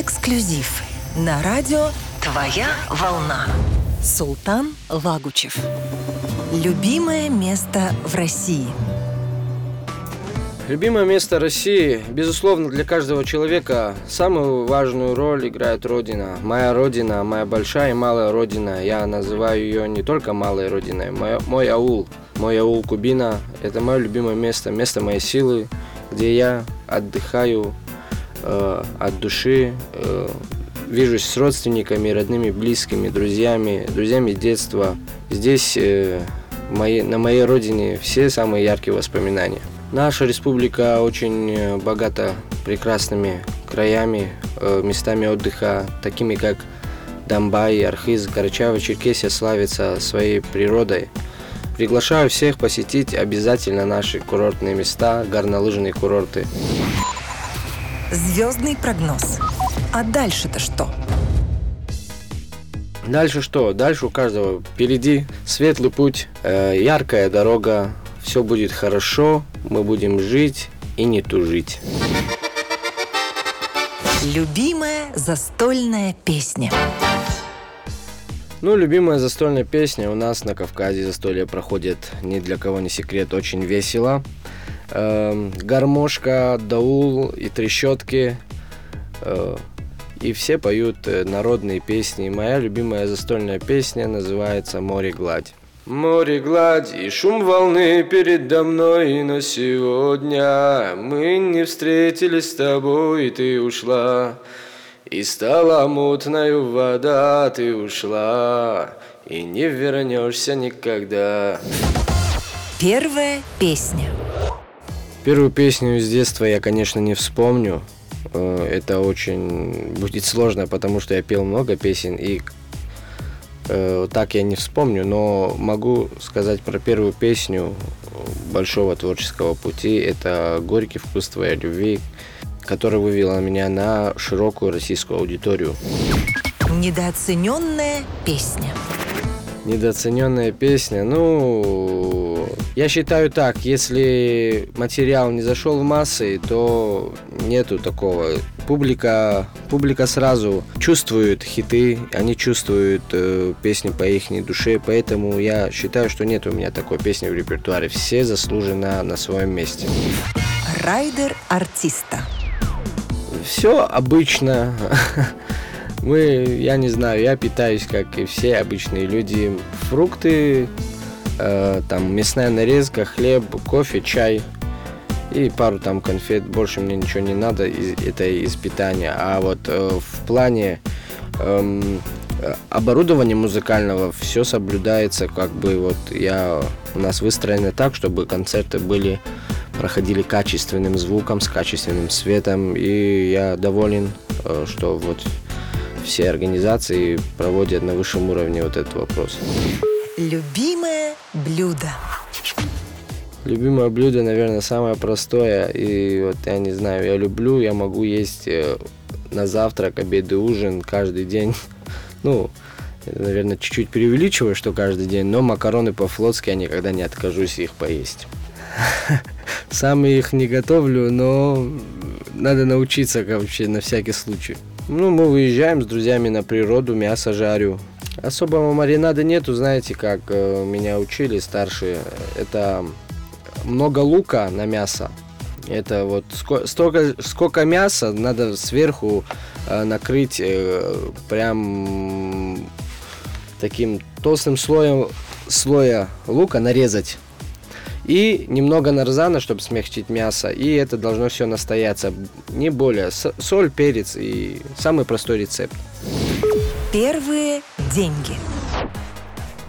Эксклюзив на радио «Твоя волна». Султан Лагучев. Любимое место в России. Любимое место России, безусловно, для каждого человека самую важную роль играет Родина. Моя Родина, моя большая и малая Родина. Я называю ее не только малой Родиной. Мой, мой аул, мой аул Кубина – это мое любимое место, место моей силы, где я отдыхаю э, от души, э, вижусь с родственниками, родными, близкими, друзьями, друзьями детства. Здесь, э, на моей родине, все самые яркие воспоминания. Наша республика очень богата прекрасными краями, местами отдыха, такими как Донбай, Архиз, Карачаево, Черкесия славится своей природой. Приглашаю всех посетить обязательно наши курортные места, горнолыжные курорты. Звездный прогноз. А дальше-то что? Дальше что? Дальше у каждого впереди светлый путь, э, яркая дорога, все будет хорошо, мы будем жить и не тужить. Любимая застольная песня. Ну, любимая застольная песня у нас на Кавказе застолье проходит, ни для кого не секрет, очень весело. Эм, гармошка, даул и трещотки. Э, и все поют э, народные песни. Моя любимая застольная песня называется «Море гладь». Море гладь и шум волны передо мной, но сегодня мы не встретились с тобой, и ты ушла. И стала мутною вода, ты ушла, и не вернешься никогда. Первая песня. Первую песню из детства я, конечно, не вспомню. Э, это очень будет сложно, потому что я пел много песен, и э, так я не вспомню, но могу сказать про первую песню большого творческого пути. Это «Горький вкус твоей любви», которая вывела меня на широкую российскую аудиторию. Недооцененная песня. Недооцененная песня. Ну, я считаю так, если материал не зашел в массы, то нету такого. Публика, публика сразу чувствует хиты, они чувствуют э, песни по их душе, поэтому я считаю, что нет у меня такой песни в репертуаре. Все заслуженно на своем месте. Райдер артиста. Все обычно. Мы, я не знаю, я питаюсь, как и все обычные люди. Фрукты, э, там мясная нарезка, хлеб, кофе, чай и пару там конфет. Больше мне ничего не надо, из, это из питания. А вот э, в плане э, оборудования музыкального все соблюдается, как бы вот я у нас выстроено так, чтобы концерты были проходили качественным звуком, с качественным светом, и я доволен, э, что вот все организации проводят на высшем уровне вот этот вопрос. Любимое блюдо. Любимое блюдо, наверное, самое простое. И вот я не знаю, я люблю, я могу есть э, на завтрак, обед и ужин каждый день. Ну, наверное, чуть-чуть преувеличиваю, что каждый день, но макароны по-флотски я никогда не откажусь их поесть. Сам их не готовлю, но надо научиться вообще на всякий случай. Ну, мы выезжаем с друзьями на природу, мясо жарю. Особого маринада нету, знаете, как э, меня учили старшие. Это много лука на мясо. Это вот столько, сколько мяса надо сверху э, накрыть э, прям таким толстым слоем слоя лука нарезать и немного нарзана, чтобы смягчить мясо. И это должно все настояться. Не более. Соль, перец и самый простой рецепт. Первые деньги.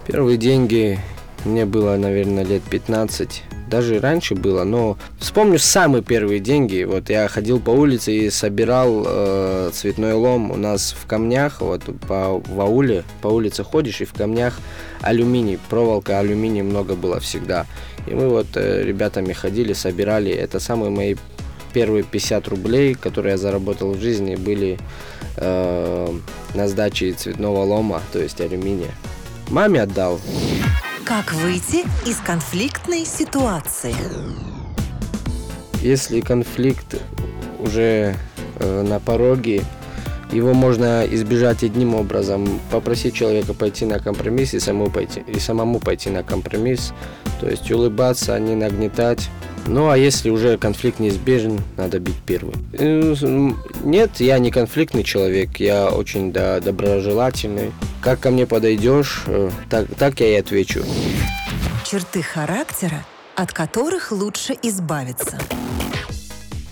Первые деньги мне было, наверное, лет 15 даже раньше было, но вспомню самые первые деньги. Вот я ходил по улице и собирал э, цветной лом у нас в камнях, вот по в ауле, по улице ходишь и в камнях алюминий, проволока алюминий много было всегда. И мы вот э, ребятами ходили, собирали. Это самые мои первые 50 рублей, которые я заработал в жизни, были э, на сдаче цветного лома, то есть алюминия. Маме отдал. Как выйти из конфликтной ситуации? Если конфликт уже э, на пороге, его можно избежать одним образом. Попросить человека пойти на компромисс и самому пойти, и самому пойти на компромисс. То есть улыбаться, а не нагнетать. Ну а если уже конфликт неизбежен, надо бить первым. Э, нет, я не конфликтный человек, я очень да, доброжелательный. Как ко мне подойдешь, э, так, так я и отвечу. Черты характера, от которых лучше избавиться.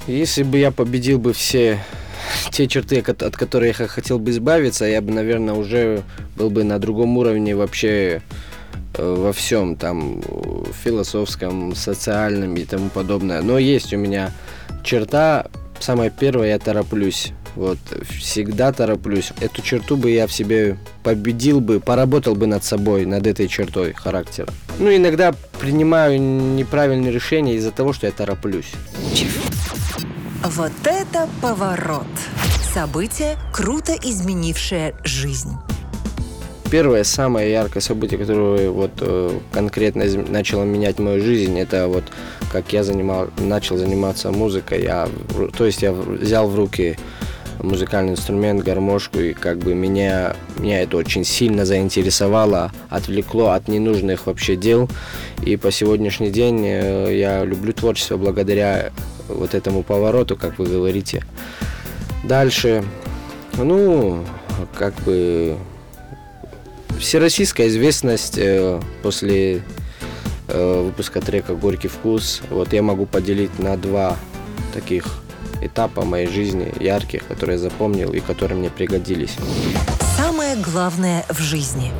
Если бы я победил бы все те черты, от которых я хотел бы избавиться, я бы, наверное, уже был бы на другом уровне вообще во всем, там, философском, социальном и тому подобное. Но есть у меня черта, самая первая, я тороплюсь. Вот, всегда тороплюсь. Эту черту бы я в себе победил бы, поработал бы над собой, над этой чертой характера. Ну, иногда принимаю неправильные решения из-за того, что я тороплюсь. Вот это поворот! Событие, круто изменившее жизнь. Первое, самое яркое событие, которое вот э, конкретно начало менять мою жизнь, это вот как я занимал, начал заниматься музыкой. Я, то есть я взял в руки музыкальный инструмент, гармошку, и как бы меня, меня это очень сильно заинтересовало, отвлекло от ненужных вообще дел. И по сегодняшний день э, я люблю творчество благодаря вот этому повороту, как вы говорите. Дальше, ну, как бы всероссийская известность э, после э, выпуска трека «Горький вкус». Вот я могу поделить на два таких этапа моей жизни, ярких, которые я запомнил и которые мне пригодились. Самое главное в жизни.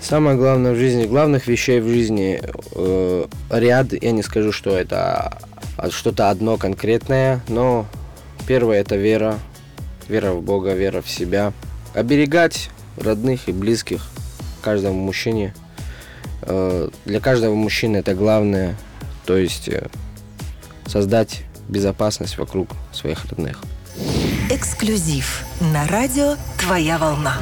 Самое главное в жизни, главных вещей в жизни э, ряд, я не скажу, что это а что-то одно конкретное, но первое это вера, вера в Бога, вера в себя, оберегать родных и близких каждому мужчине. Э, для каждого мужчины это главное, то есть э, создать безопасность вокруг своих родных. Эксклюзив на радио «Твоя волна».